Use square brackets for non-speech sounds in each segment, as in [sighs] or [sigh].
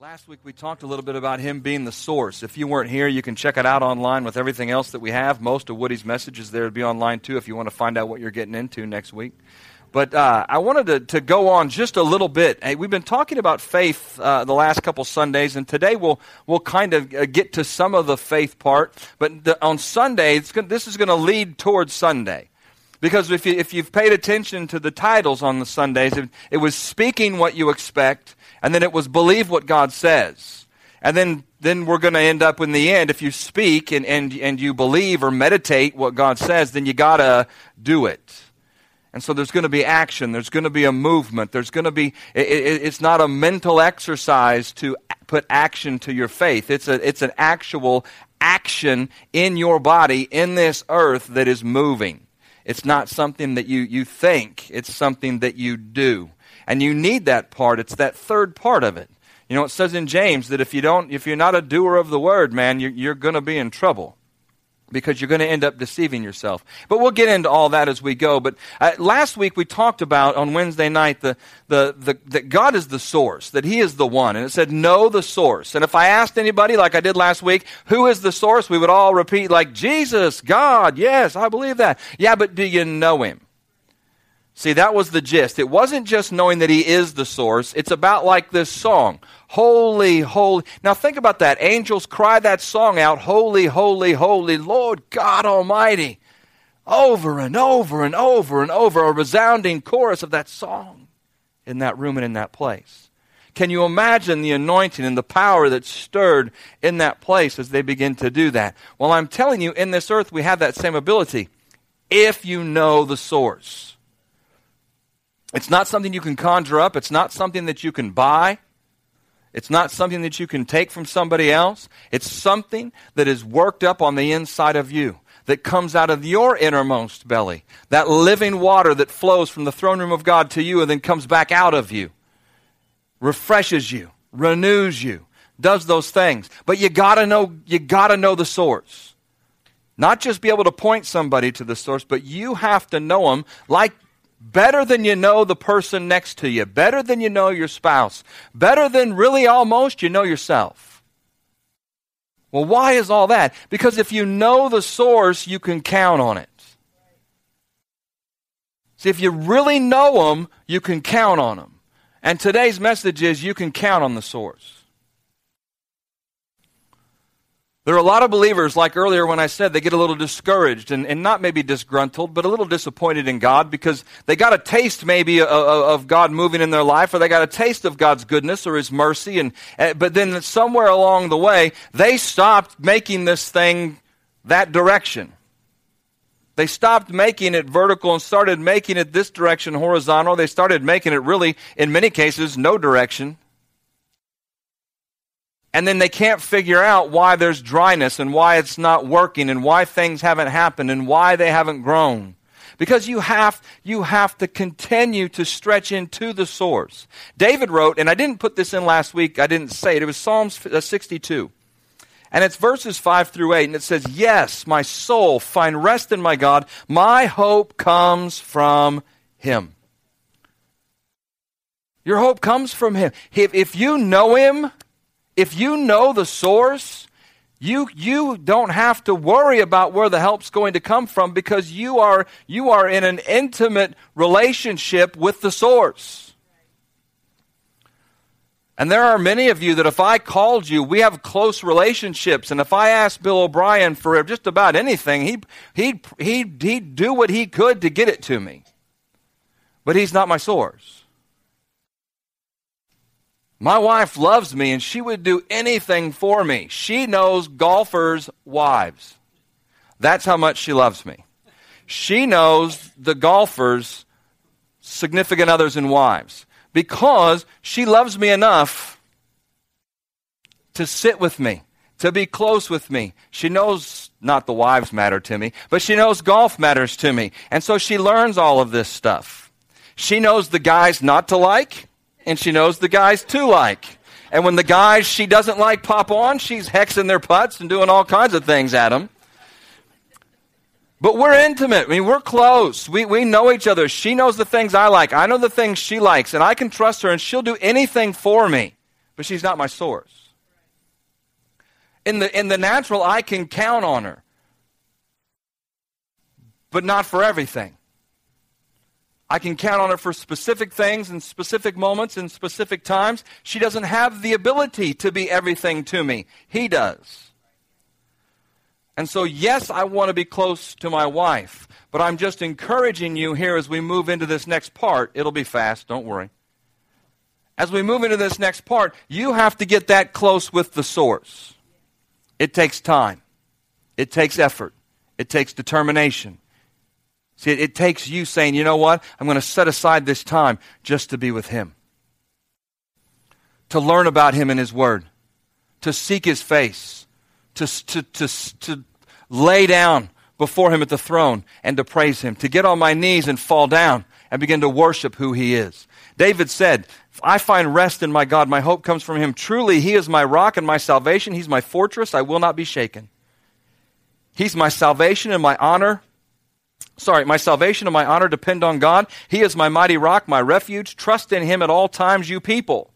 Last week we talked a little bit about him being the source. If you weren't here, you can check it out online with everything else that we have. Most of Woody's messages there to be online too if you want to find out what you're getting into next week. But uh, I wanted to, to go on just a little bit. Hey, we've been talking about faith uh, the last couple Sundays, and today we'll, we'll kind of uh, get to some of the faith part. But the, on Sunday, gonna, this is going to lead towards Sunday. Because if, you, if you've paid attention to the titles on the Sundays, it, it was speaking what you expect and then it was believe what God says. And then, then we're going to end up in the end, if you speak and, and, and you believe or meditate what God says, then you got to do it. And so there's going to be action. There's going to be a movement. There's going to be, it, it, it's not a mental exercise to put action to your faith. It's, a, it's an actual action in your body, in this earth that is moving. It's not something that you, you think, it's something that you do. And you need that part. It's that third part of it. You know, it says in James that if you don't, if you're not a doer of the word, man, you're, you're going to be in trouble because you're going to end up deceiving yourself. But we'll get into all that as we go. But uh, last week we talked about on Wednesday night the, the, the, that God is the source, that He is the one. And it said, know the source. And if I asked anybody, like I did last week, who is the source, we would all repeat, like, Jesus, God, yes, I believe that. Yeah, but do you know Him? See, that was the gist. It wasn't just knowing that He is the source. It's about like this song Holy, holy. Now think about that. Angels cry that song out Holy, holy, holy, Lord God Almighty. Over and over and over and over, a resounding chorus of that song in that room and in that place. Can you imagine the anointing and the power that's stirred in that place as they begin to do that? Well, I'm telling you, in this earth, we have that same ability if you know the source. It's not something you can conjure up. It's not something that you can buy. It's not something that you can take from somebody else. It's something that is worked up on the inside of you, that comes out of your innermost belly. That living water that flows from the throne room of God to you and then comes back out of you, refreshes you, renews you, does those things. But you gotta know, you gotta know the source. Not just be able to point somebody to the source, but you have to know them like better than you know the person next to you, better than you know your spouse, better than really almost you know yourself. Well, why is all that? Because if you know the source, you can count on it. See, if you really know them, you can count on them. And today's message is you can count on the source. There are a lot of believers, like earlier when I said, they get a little discouraged and, and not maybe disgruntled, but a little disappointed in God because they got a taste maybe of, of God moving in their life or they got a taste of God's goodness or His mercy. And, eh, but then somewhere along the way, they stopped making this thing that direction. They stopped making it vertical and started making it this direction horizontal. They started making it really, in many cases, no direction and then they can't figure out why there's dryness and why it's not working and why things haven't happened and why they haven't grown. Because you have, you have to continue to stretch into the source. David wrote, and I didn't put this in last week, I didn't say it, it was Psalms uh, 62. And it's verses 5 through 8, and it says, Yes, my soul, find rest in my God. My hope comes from Him. Your hope comes from Him. If, if you know Him, if you know the source, you, you don't have to worry about where the help's going to come from because you are, you are in an intimate relationship with the source. And there are many of you that if I called you, we have close relationships. And if I asked Bill O'Brien for just about anything, he, he'd, he'd, he'd do what he could to get it to me. But he's not my source. My wife loves me and she would do anything for me. She knows golfers' wives. That's how much she loves me. She knows the golfers' significant others and wives because she loves me enough to sit with me, to be close with me. She knows not the wives matter to me, but she knows golf matters to me. And so she learns all of this stuff. She knows the guys not to like and she knows the guys to like. And when the guys she doesn't like pop on, she's hexing their putts and doing all kinds of things at them. But we're intimate. I mean, we're close. We, we know each other. She knows the things I like. I know the things she likes. And I can trust her, and she'll do anything for me but she's not my source. In the, in the natural, I can count on her, but not for everything. I can count on her for specific things and specific moments and specific times. She doesn't have the ability to be everything to me. He does. And so, yes, I want to be close to my wife, but I'm just encouraging you here as we move into this next part. It'll be fast, don't worry. As we move into this next part, you have to get that close with the source. It takes time, it takes effort, it takes determination, See, it, it takes you saying, you know what? I'm going to set aside this time just to be with Him, to learn about Him and His Word, to seek His face, to, to, to, to lay down before Him at the throne and to praise Him, to get on my knees and fall down and begin to worship who He is. David said, I find rest in my God. My hope comes from Him. Truly, He is my rock and my salvation. He's my fortress. I will not be shaken. He's my salvation and my honor sorry, my salvation and my honor depend on God. He is my mighty rock, my refuge. Trust in him at all times, you people.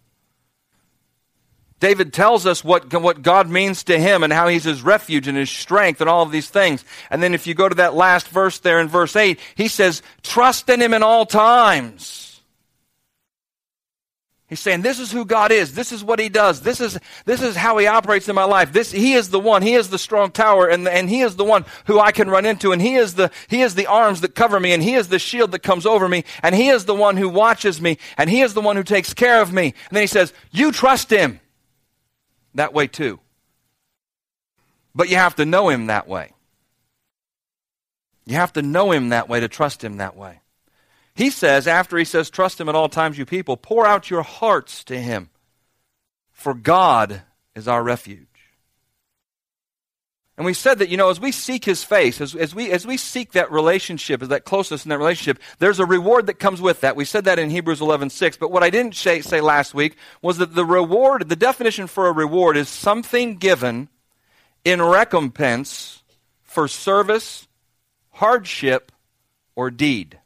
David tells us what, what God means to him and how he's his refuge and his strength and all of these things. And then if you go to that last verse there in verse 8, he says, Trust in him in all times. He's saying, This is who God is. This is what He does. This is, this is how He operates in my life. This, he is the one. He is the strong tower, and, and He is the one who I can run into, and He is, the, he is the arms that cover me, and He is the shield that comes over me, and He is the one who watches me, and He is the one who takes care of me. And then He says, You trust Him that way too. But you have to know Him that way. You have to know Him that way to trust Him that way. He says, after he says, Trust him at all times, you people, pour out your hearts to him, for God is our refuge. And we said that, you know, as we seek his face, as, as, we, as we seek that relationship, as that closeness in that relationship, there's a reward that comes with that. We said that in Hebrews 11 6. But what I didn't say, say last week was that the reward, the definition for a reward is something given in recompense for service, hardship, or deed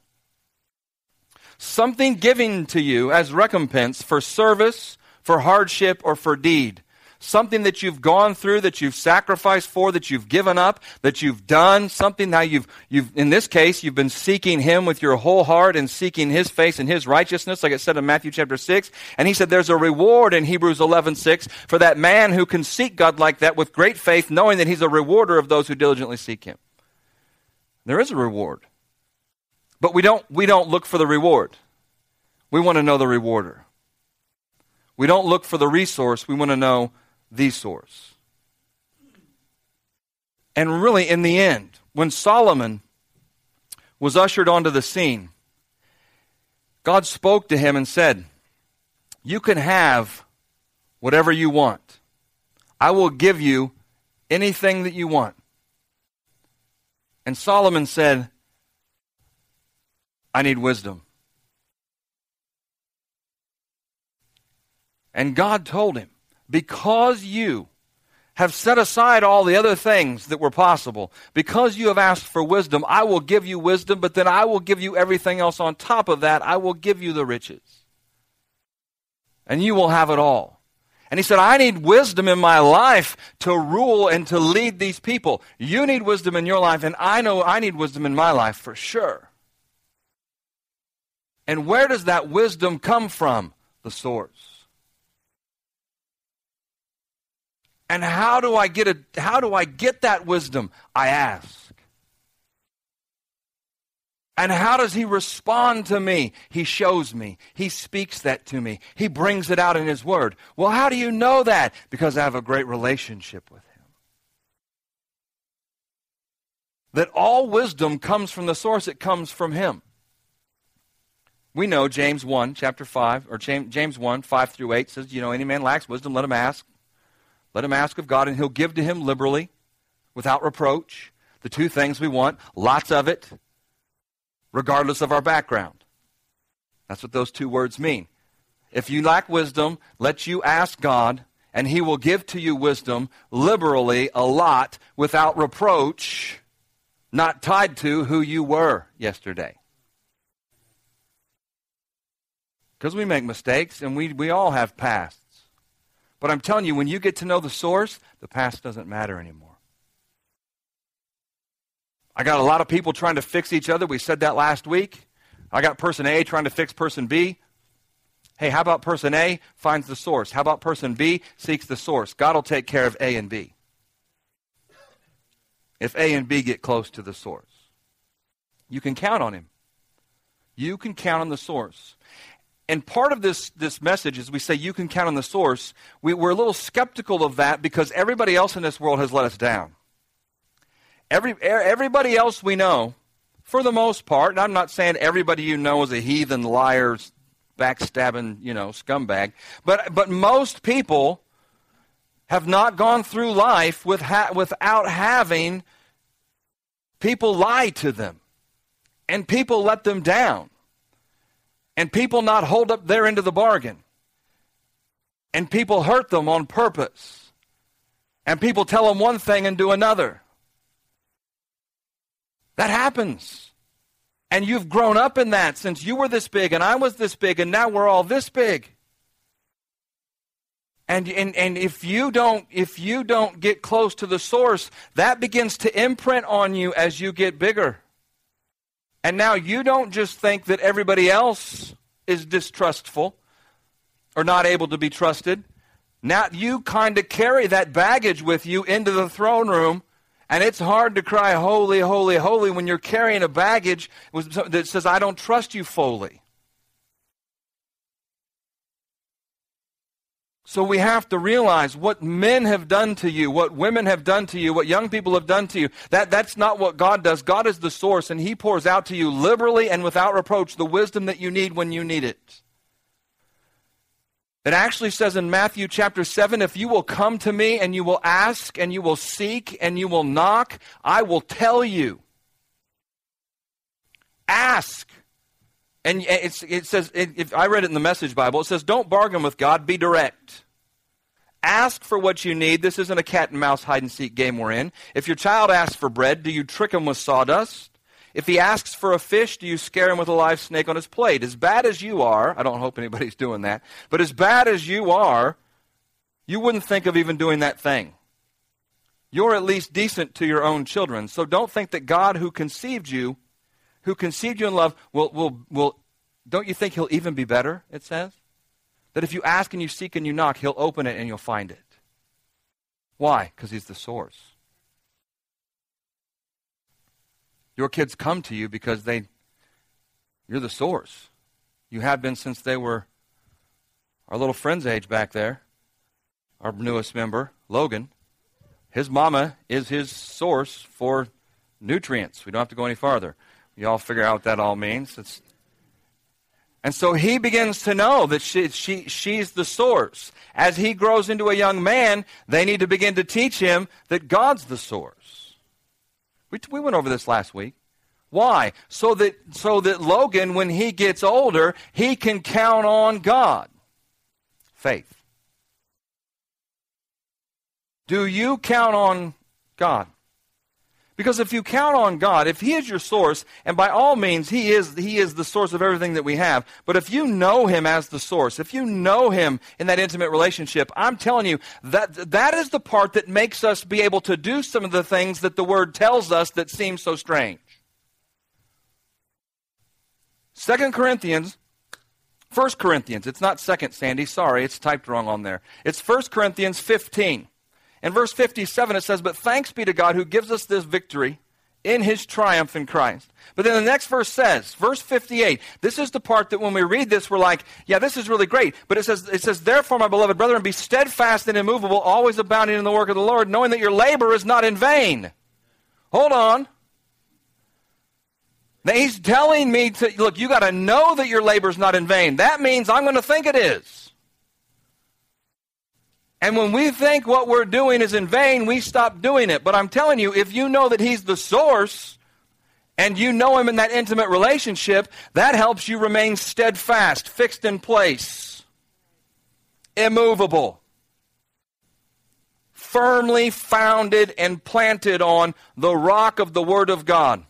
something given to you as recompense for service, for hardship, or for deed. Something that you've gone through, that you've sacrificed for, that you've given up, that you've done, something that you've, you've, in this case, you've been seeking Him with your whole heart and seeking His face and His righteousness, like it said in Matthew chapter 6. And He said there's a reward in Hebrews 11 6 for that man who can seek God like that with great faith, knowing that He's a rewarder of those who diligently seek Him. There is a reward. But we don't, we don't look for the reward. We want to know the rewarder. We don't look for the resource, we want to know the source. And really, in the end, when Solomon was ushered onto the scene, God spoke to him and said, You can have whatever you want. I will give you anything that you want. And Solomon said, I need wisdom. And God told him, Because you have set aside all the other things that were possible, because you have asked for wisdom, I will give you wisdom, but then I will give you everything else on top of that. I will give you the riches. And you will have it all. And he said, I need wisdom in my life to rule and to lead these people. You need wisdom in your life, and I know I need wisdom in my life for sure. And where does that wisdom come from? The source. And how do I get a, how do I get that wisdom? I ask. And how does he respond to me? He shows me. He speaks that to me. He brings it out in his word. Well, how do you know that? Because I have a great relationship with him. That all wisdom comes from the source, it comes from him. We know James 1, chapter 5, or James 1, 5 through 8 says, You know, any man lacks wisdom, let him ask. Let him ask of God, and he'll give to him liberally, without reproach. The two things we want, lots of it, regardless of our background. That's what those two words mean. If you lack wisdom, let you ask God, and he will give to you wisdom liberally, a lot, without reproach, not tied to who you were yesterday. Because we make mistakes and we, we all have pasts. But I'm telling you, when you get to know the source, the past doesn't matter anymore. I got a lot of people trying to fix each other. We said that last week. I got person A trying to fix person B. Hey, how about person A finds the source? How about person B seeks the source? God will take care of A and B. If A and B get close to the source, you can count on Him. You can count on the source. And part of this, this message is we say you can count on the source. We, we're a little skeptical of that because everybody else in this world has let us down. Every, everybody else we know, for the most part, and I'm not saying everybody you know is a heathen, liar, backstabbing, you know, scumbag, but, but most people have not gone through life with ha- without having people lie to them and people let them down and people not hold up their end of the bargain and people hurt them on purpose and people tell them one thing and do another that happens. And you've grown up in that since you were this big and I was this big and now we're all this big. And, and, and if you don't if you don't get close to the source, that begins to imprint on you as you get bigger. And now you don't just think that everybody else is distrustful or not able to be trusted. Now you kind of carry that baggage with you into the throne room and it's hard to cry, holy, holy, holy, when you're carrying a baggage that says, I don't trust you fully. So we have to realize what men have done to you, what women have done to you, what young people have done to you. That, that's not what God does. God is the source, and He pours out to you liberally and without reproach the wisdom that you need when you need it. It actually says in Matthew chapter 7 if you will come to me and you will ask and you will seek and you will knock, I will tell you. Ask. And it says, if I read it in the Message Bible, it says, don't bargain with God, be direct. Ask for what you need. This isn't a cat and mouse hide and seek game we're in. If your child asks for bread, do you trick him with sawdust? If he asks for a fish, do you scare him with a live snake on his plate? As bad as you are, I don't hope anybody's [laughs] doing that, but as bad as you are, you wouldn't think of even doing that thing. You're at least decent to your own children. So don't think that God who conceived you, who conceived you in love, will, will, will don't you think he'll even be better, it says? That if you ask and you seek and you knock, he'll open it and you'll find it. Why? Because he's the source. Your kids come to you because they you're the source. You have been since they were our little friend's age back there. Our newest member, Logan. His mama is his source for nutrients. We don't have to go any farther. You all figure out what that all means. It's, and so he begins to know that she, she, she's the source. As he grows into a young man, they need to begin to teach him that God's the source. We, we went over this last week. Why? So that, so that Logan, when he gets older, he can count on God. Faith. Do you count on God? Because if you count on God, if He is your source, and by all means He is, He is the source of everything that we have, but if you know Him as the source, if you know Him in that intimate relationship, I'm telling you that that is the part that makes us be able to do some of the things that the Word tells us that seem so strange. Second Corinthians, First Corinthians, it's not Second, Sandy, sorry, it's typed wrong on there. It's First Corinthians 15. In verse 57, it says, But thanks be to God who gives us this victory in his triumph in Christ. But then the next verse says, verse 58, this is the part that when we read this, we're like, yeah, this is really great. But it says, it says, Therefore, my beloved brethren, be steadfast and immovable, always abounding in the work of the Lord, knowing that your labor is not in vain. Hold on. Now he's telling me to, look, you got to know that your labor is not in vain. That means I'm going to think it is. And when we think what we're doing is in vain, we stop doing it. But I'm telling you, if you know that He's the source and you know Him in that intimate relationship, that helps you remain steadfast, fixed in place, immovable, firmly founded and planted on the rock of the Word of God.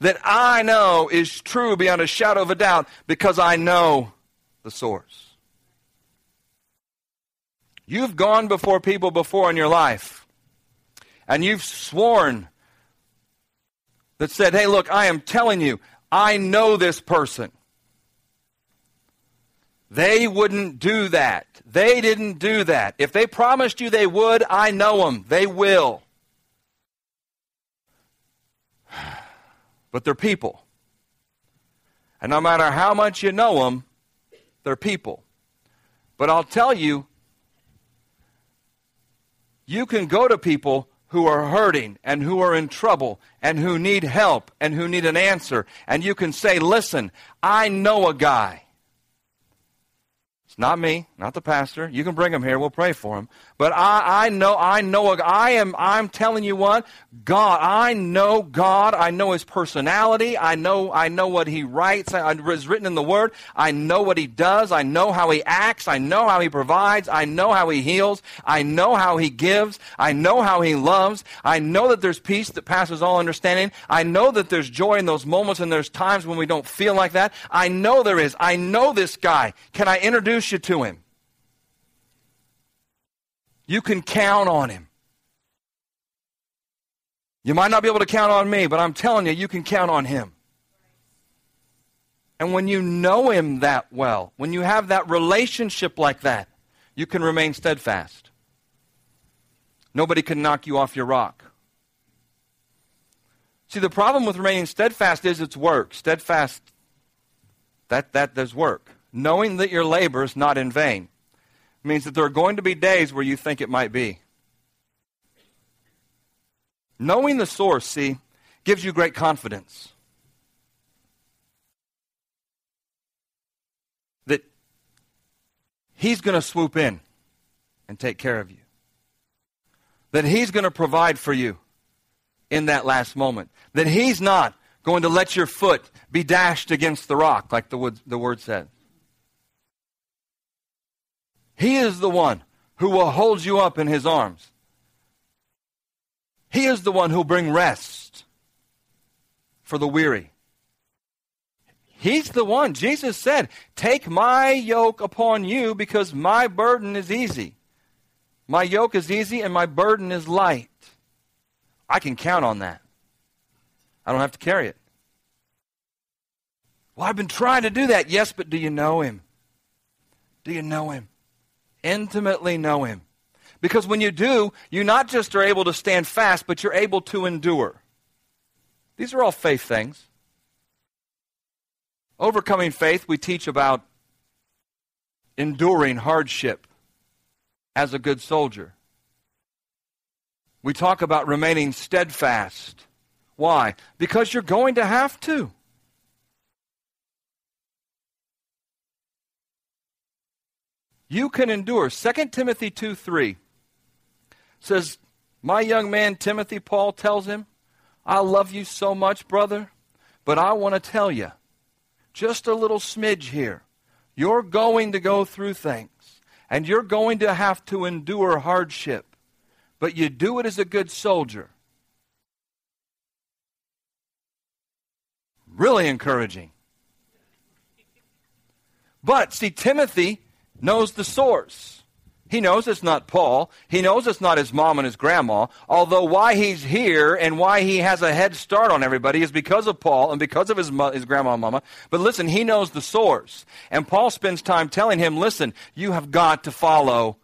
That I know is true beyond a shadow of a doubt because I know the source. You've gone before people before in your life, and you've sworn that said, Hey, look, I am telling you, I know this person. They wouldn't do that. They didn't do that. If they promised you they would, I know them. They will. [sighs] But they're people. And no matter how much you know them, they're people. But I'll tell you, you can go to people who are hurting and who are in trouble and who need help and who need an answer. And you can say, Listen, I know a guy. It's not me, not the pastor. You can bring him here. We'll pray for him. But I, I know, I know, I am, I'm telling you what, God, I know God. I know His personality. I know, I know what He writes. I, is written in the Word. I know what He does. I know how He acts. I know how He provides. I know how He heals. I know how He gives. I know how He loves. I know that there's peace that passes all understanding. I know that there's joy in those moments and there's times when we don't feel like that. I know there is. I know this guy. Can I introduce you to him? You can count on him. You might not be able to count on me, but I'm telling you, you can count on him. And when you know him that well, when you have that relationship like that, you can remain steadfast. Nobody can knock you off your rock. See, the problem with remaining steadfast is it's work. Steadfast, that, that does work. Knowing that your labor is not in vain means that there are going to be days where you think it might be. Knowing the source, see, gives you great confidence. That He's going to swoop in and take care of you. That He's going to provide for you in that last moment. That He's not going to let your foot be dashed against the rock, like the, word, the word says. He is the one who will hold you up in his arms. He is the one who'll bring rest for the weary. He's the one. Jesus said, Take my yoke upon you because my burden is easy. My yoke is easy and my burden is light. I can count on that. I don't have to carry it. Well, I've been trying to do that. Yes, but do you know him? Do you know him? Intimately know Him. Because when you do, you not just are able to stand fast, but you're able to endure. These are all faith things. Overcoming faith, we teach about enduring hardship as a good soldier. We talk about remaining steadfast. Why? Because you're going to have to. You can endure. 2 Timothy 2 3 says, My young man Timothy, Paul tells him, I love you so much, brother, but I want to tell you just a little smidge here. You're going to go through things, and you're going to have to endure hardship, but you do it as a good soldier. Really encouraging. But see, Timothy knows the source. He knows it's not Paul. He knows it's not his mom and his grandma. Although why he's here and why he has a head start on everybody is because of Paul and because of his, mo- his grandma and mama. But listen, he knows the source. And Paul spends time telling him, listen, you have got to follow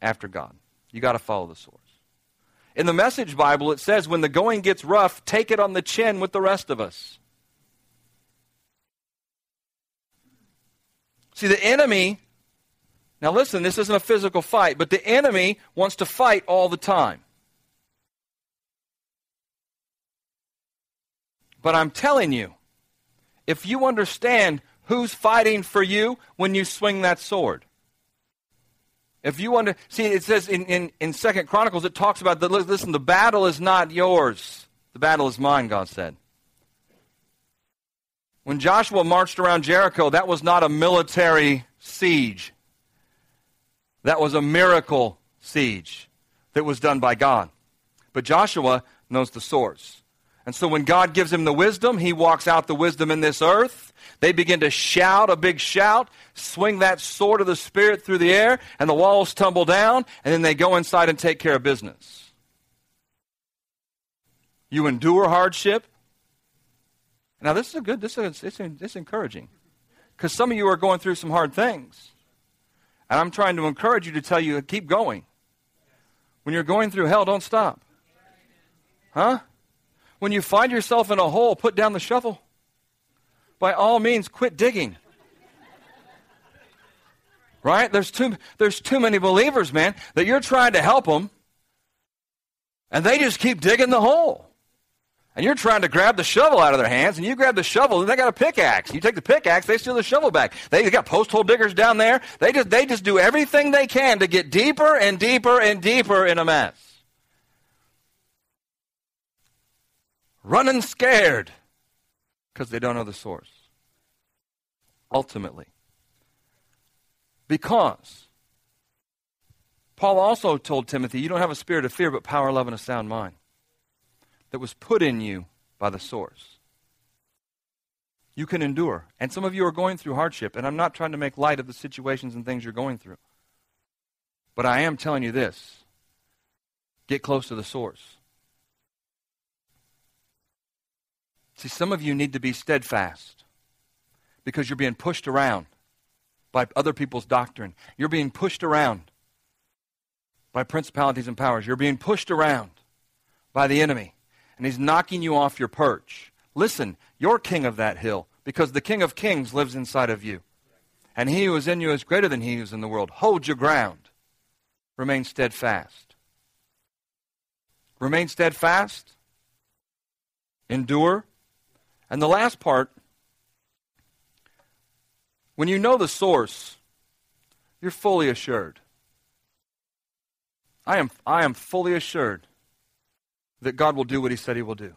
after God. You got to follow the source. In the Message Bible, it says, when the going gets rough, take it on the chin with the rest of us. See, the enemy, now listen, this isn't a physical fight, but the enemy wants to fight all the time. But I'm telling you, if you understand who's fighting for you when you swing that sword, if you to see, it says in, in, in Second Chronicles, it talks about that. Listen, the battle is not yours; the battle is mine. God said. When Joshua marched around Jericho, that was not a military siege. That was a miracle siege that was done by God. But Joshua knows the source. And so when God gives him the wisdom, he walks out the wisdom in this earth. They begin to shout a big shout, swing that sword of the Spirit through the air, and the walls tumble down, and then they go inside and take care of business. You endure hardship. Now, this is a good, this is, it's, it's encouraging. Because some of you are going through some hard things. And I'm trying to encourage you to tell you, keep going. When you're going through hell, don't stop. Huh? When you find yourself in a hole, put down the shovel. By all means, quit digging. Right? There's too, there's too many believers, man, that you're trying to help them, and they just keep digging the hole. And you're trying to grab the shovel out of their hands, and you grab the shovel, and they got a pickaxe. You take the pickaxe, they steal the shovel back. They got post hole diggers down there. They just, they just do everything they can to get deeper and deeper and deeper in a mess. Running scared because they don't know the source. Ultimately. Because Paul also told Timothy, you don't have a spirit of fear, but power, love, and a sound mind that was put in you by the source. You can endure. And some of you are going through hardship, and I'm not trying to make light of the situations and things you're going through. But I am telling you this get close to the source. See, some of you need to be steadfast because you're being pushed around by other people's doctrine. You're being pushed around by principalities and powers. You're being pushed around by the enemy and he's knocking you off your perch. Listen, you're king of that hill because the King of Kings lives inside of you. And he who is in you is greater than he who is in the world. Hold your ground. Remain steadfast. Remain steadfast. Endure. And the last part, when you know the source, you're fully assured. I am, I am fully assured that God will do what he said he will do.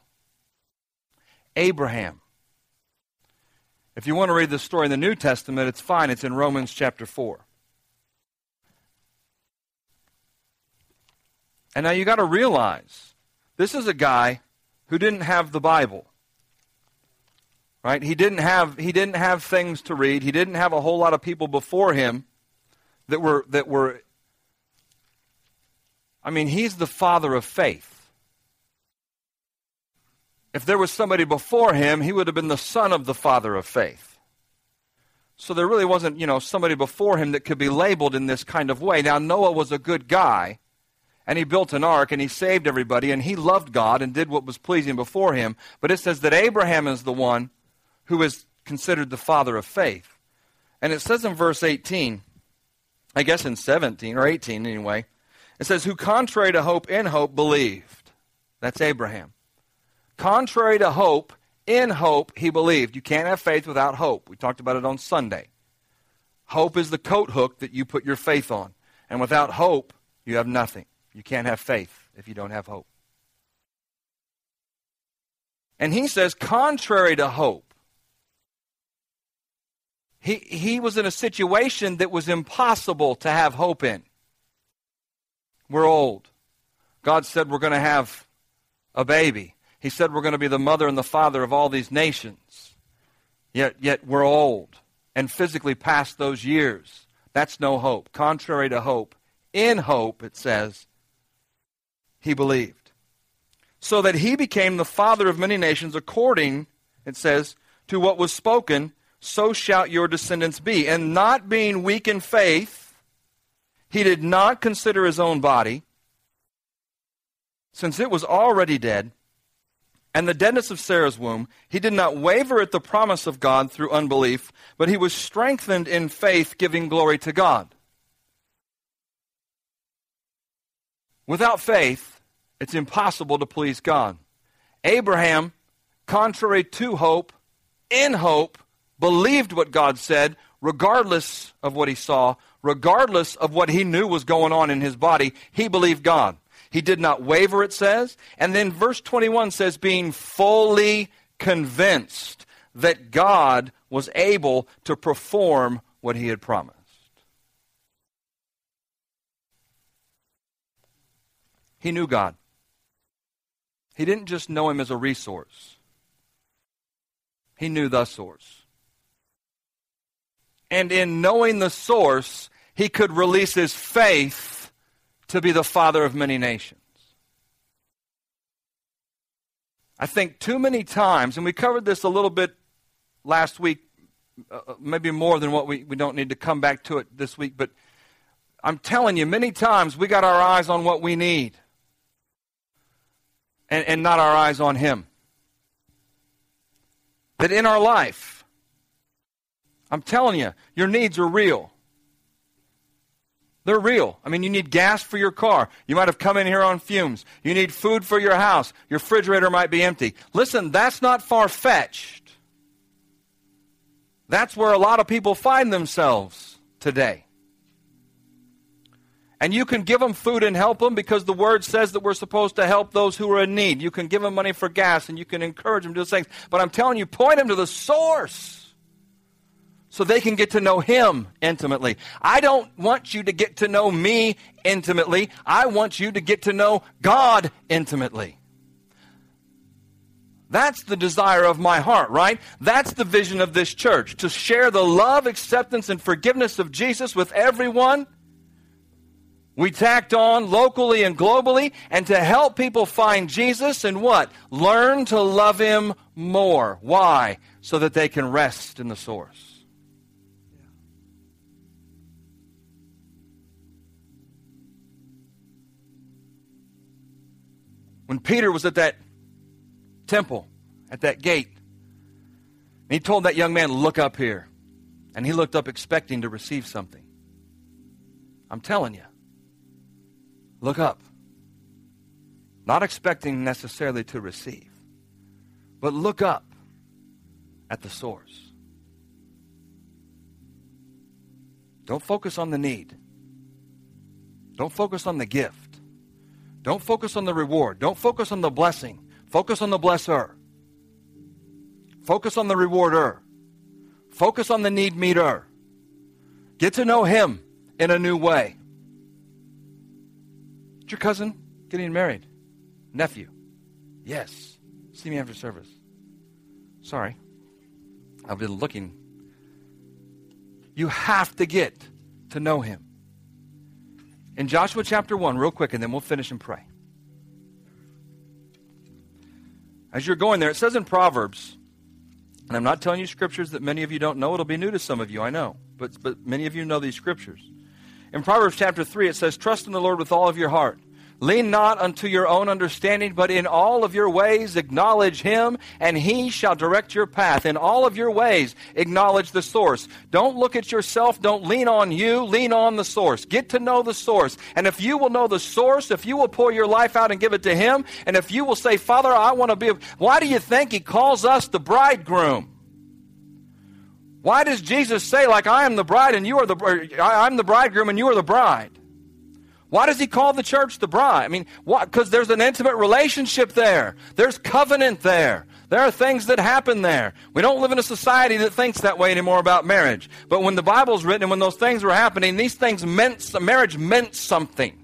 Abraham. If you want to read the story in the New Testament, it's fine. It's in Romans chapter 4. And now you got to realize this is a guy who didn't have the Bible. Right? He didn't have he didn't have things to read. He didn't have a whole lot of people before him that were that were I mean, he's the father of faith. If there was somebody before him, he would have been the son of the father of faith. So there really wasn't, you know, somebody before him that could be labeled in this kind of way. Now, Noah was a good guy, and he built an ark, and he saved everybody, and he loved God and did what was pleasing before him. But it says that Abraham is the one who is considered the father of faith. And it says in verse 18, I guess in 17 or 18 anyway, it says, Who contrary to hope in hope believed. That's Abraham. Contrary to hope, in hope he believed. You can't have faith without hope. We talked about it on Sunday. Hope is the coat hook that you put your faith on. And without hope, you have nothing. You can't have faith if you don't have hope. And he says, contrary to hope, he, he was in a situation that was impossible to have hope in. We're old. God said we're going to have a baby. He said we're going to be the mother and the father of all these nations. Yet, yet we're old and physically past those years. That's no hope. Contrary to hope, in hope, it says, he believed. So that he became the father of many nations according, it says, to what was spoken, so shall your descendants be. And not being weak in faith, he did not consider his own body, since it was already dead and the deadness of Sarah's womb, he did not waver at the promise of God through unbelief, but he was strengthened in faith, giving glory to God. Without faith, it's impossible to please God. Abraham, contrary to hope, in hope, believed what God said, regardless of what he saw, regardless of what he knew was going on in his body, he believed God. He did not waver, it says. And then verse 21 says, being fully convinced that God was able to perform what he had promised. He knew God. He didn't just know him as a resource, he knew the source. And in knowing the source, he could release his faith to be the father of many nations. I think too many times, and we covered this a little bit last week, uh, uh, maybe more than what we, we don't need to come back to it this week, but I'm telling you, many times we got our eyes on what we need and, and not our eyes on Him. That in our life, I'm telling you, your needs are real. They're real. I mean, you need gas for your car. You might have come in here on fumes. You need food for your house. Your refrigerator might be empty. Listen, that's not far fetched. That's where a lot of people find themselves today. And you can give them food and help them because the word says that we're supposed to help those who are in need. You can give them money for gas and you can encourage them to do things. But I'm telling you, point them to the source so they can get to know Him intimately. I don't want you to get to know me intimately. I want you to get to know God intimately. That's the desire of my heart, right? That's the vision of this church to share the love, acceptance, and forgiveness of Jesus with everyone. We tacked on locally and globally, and to help people find Jesus and what? Learn to love Him more. Why? So that they can rest in the source. When Peter was at that temple, at that gate, he told that young man, Look up here. And he looked up expecting to receive something. I'm telling you, look up. Not expecting necessarily to receive, but look up at the source. Don't focus on the need. Don't focus on the gift. Don't focus on the reward. Don't focus on the blessing. Focus on the blesser. Focus on the rewarder. Focus on the need meter. Get to know him in a new way. Is your cousin getting married? Nephew? Yes. See me after service. Sorry. I've been looking. You have to get to know him in Joshua chapter 1, real quick, and then we'll finish and pray. As you're going there, it says in Proverbs, and I'm not telling you scriptures that many of you don't know. It'll be new to some of you, I know. But, but many of you know these scriptures. In Proverbs chapter 3, it says, Trust in the Lord with all of your heart Lean not unto your own understanding, but in all of your ways acknowledge him, and he shall direct your path. In all of your ways, acknowledge the source. Don't look at yourself. Don't lean on you. Lean on the source. Get to know the source. And if you will know the source, if you will pour your life out and give it to him, and if you will say, Father, I want to be, why do you think he calls us the bridegroom? Why does Jesus say, like, I am the bride and you are the, I'm the bridegroom and you are the bride? Why does he call the church the bride? I mean, Because there's an intimate relationship there. There's covenant there. There are things that happen there. We don't live in a society that thinks that way anymore about marriage. But when the Bible's written and when those things were happening, these things meant, marriage meant something.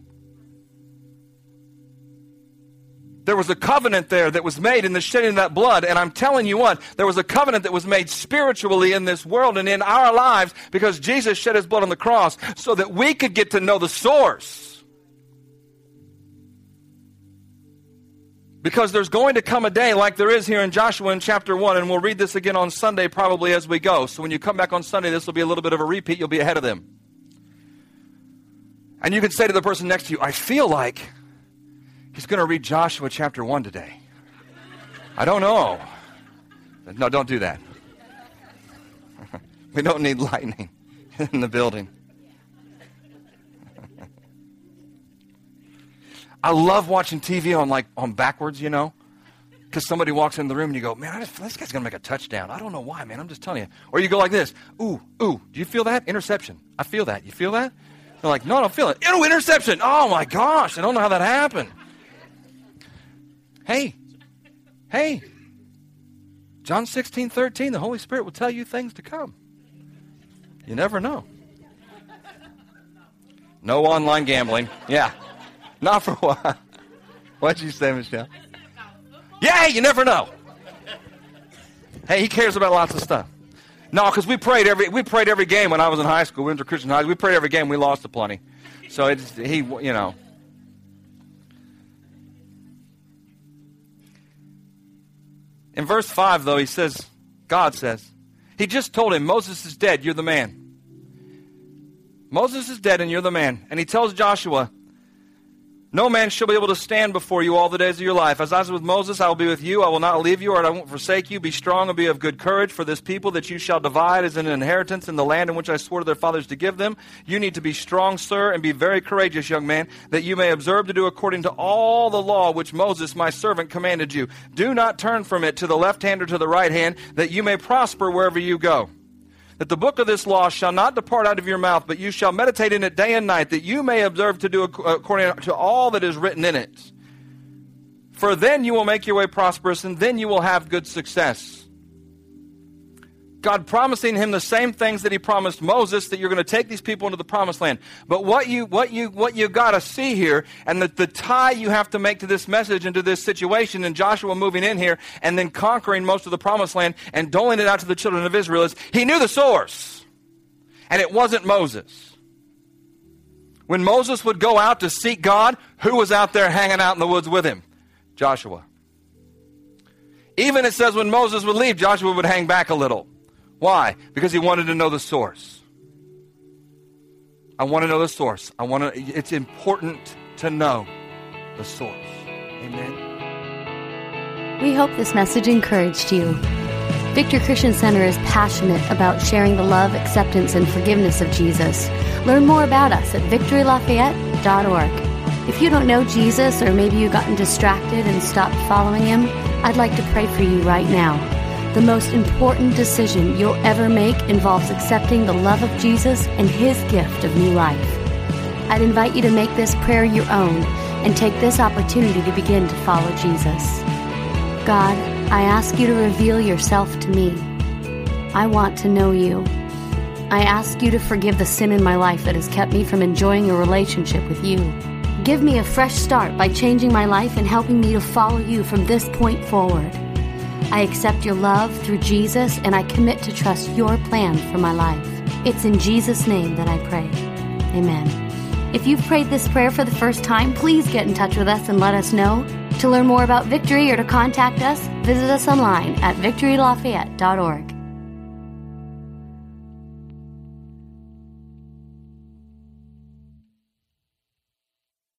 There was a covenant there that was made in the shedding of that blood. And I'm telling you what, there was a covenant that was made spiritually in this world and in our lives because Jesus shed his blood on the cross so that we could get to know the source Because there's going to come a day like there is here in Joshua in chapter 1, and we'll read this again on Sunday probably as we go. So when you come back on Sunday, this will be a little bit of a repeat. You'll be ahead of them. And you can say to the person next to you, I feel like he's going to read Joshua chapter 1 today. I don't know. No, don't do that. [laughs] we don't need lightning [laughs] in the building. I love watching TV on like on backwards, you know, because somebody walks in the room and you go, man, just, this guy's gonna make a touchdown. I don't know why, man. I'm just telling you. Or you go like this, ooh, ooh. Do you feel that interception? I feel that. You feel that? They're like, no, I don't feel it. Oh, interception. Oh my gosh, I don't know how that happened. Hey, hey. John 16, 13, the Holy Spirit will tell you things to come. You never know. No online gambling. Yeah. Not for a while. What'd you say, Michelle? Yeah, you never know. Hey, he cares about lots of stuff. No, because we prayed every we prayed every game when I was in high school. We went to Christian high. We prayed every game. We lost a plenty. So it's he, you know. In verse five, though, he says, God says, he just told him, Moses is dead. You're the man. Moses is dead, and you're the man. And he tells Joshua, no man shall be able to stand before you all the days of your life. As I was with Moses, I will be with you. I will not leave you, or I won't forsake you. Be strong and be of good courage, for this people that you shall divide is an inheritance in the land in which I swore to their fathers to give them. You need to be strong, sir, and be very courageous, young man, that you may observe to do according to all the law which Moses, my servant, commanded you. Do not turn from it to the left hand or to the right hand, that you may prosper wherever you go that the book of this law shall not depart out of your mouth, but you shall meditate in it day and night, that you may observe to do according to all that is written in it. For then you will make your way prosperous, and then you will have good success. God promising him the same things that he promised Moses that you're going to take these people into the promised land. But what you what you what you got to see here and the, the tie you have to make to this message and to this situation and Joshua moving in here and then conquering most of the promised land and doling it out to the children of Israel is he knew the source. And it wasn't Moses. When Moses would go out to seek God, who was out there hanging out in the woods with him? Joshua. Even it says when Moses would leave, Joshua would hang back a little. Why? Because he wanted to know the source. I want to know the source. I want to it's important to know the source. Amen. We hope this message encouraged you. Victory Christian Center is passionate about sharing the love, acceptance, and forgiveness of Jesus. Learn more about us at victorylafayette.org. If you don't know Jesus, or maybe you've gotten distracted and stopped following him, I'd like to pray for you right now. The most important decision you'll ever make involves accepting the love of Jesus and His gift of new life. I'd invite you to make this prayer your own and take this opportunity to begin to follow Jesus. God, I ask you to reveal yourself to me. I want to know you. I ask you to forgive the sin in my life that has kept me from enjoying a relationship with you. Give me a fresh start by changing my life and helping me to follow you from this point forward. I accept your love through Jesus and I commit to trust your plan for my life. It's in Jesus' name that I pray. Amen. If you've prayed this prayer for the first time, please get in touch with us and let us know. To learn more about Victory or to contact us, visit us online at victorylafayette.org.